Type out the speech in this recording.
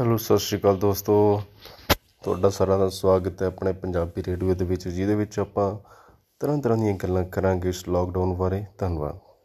Hello, ਸਤਿ ਸ਼੍ਰੀ ਅਕਾਲ ਦੋਸਤੋ। ਤੁਹਾਡਾ ਸਾਰਿਆਂ ਦਾ ਸਵਾਗਤ ਹੈ ਆਪਣੇ ਪੰਜਾਬੀ ਰੇਡੀਓ ਦੇ ਵਿੱਚ, ਜਿਹਦੇ ਵਿੱਚ ਆਪਾਂ ਤਰ੍ਹਾਂ ਤਰ੍ਹਾਂ ਦੀਆਂ ਗੱਲਾਂ ਕਰਾਂਗੇ ਇਸ ਲੋਕਡਾਊਨ ਬਾਰੇ। ਧੰਨਵਾਦ।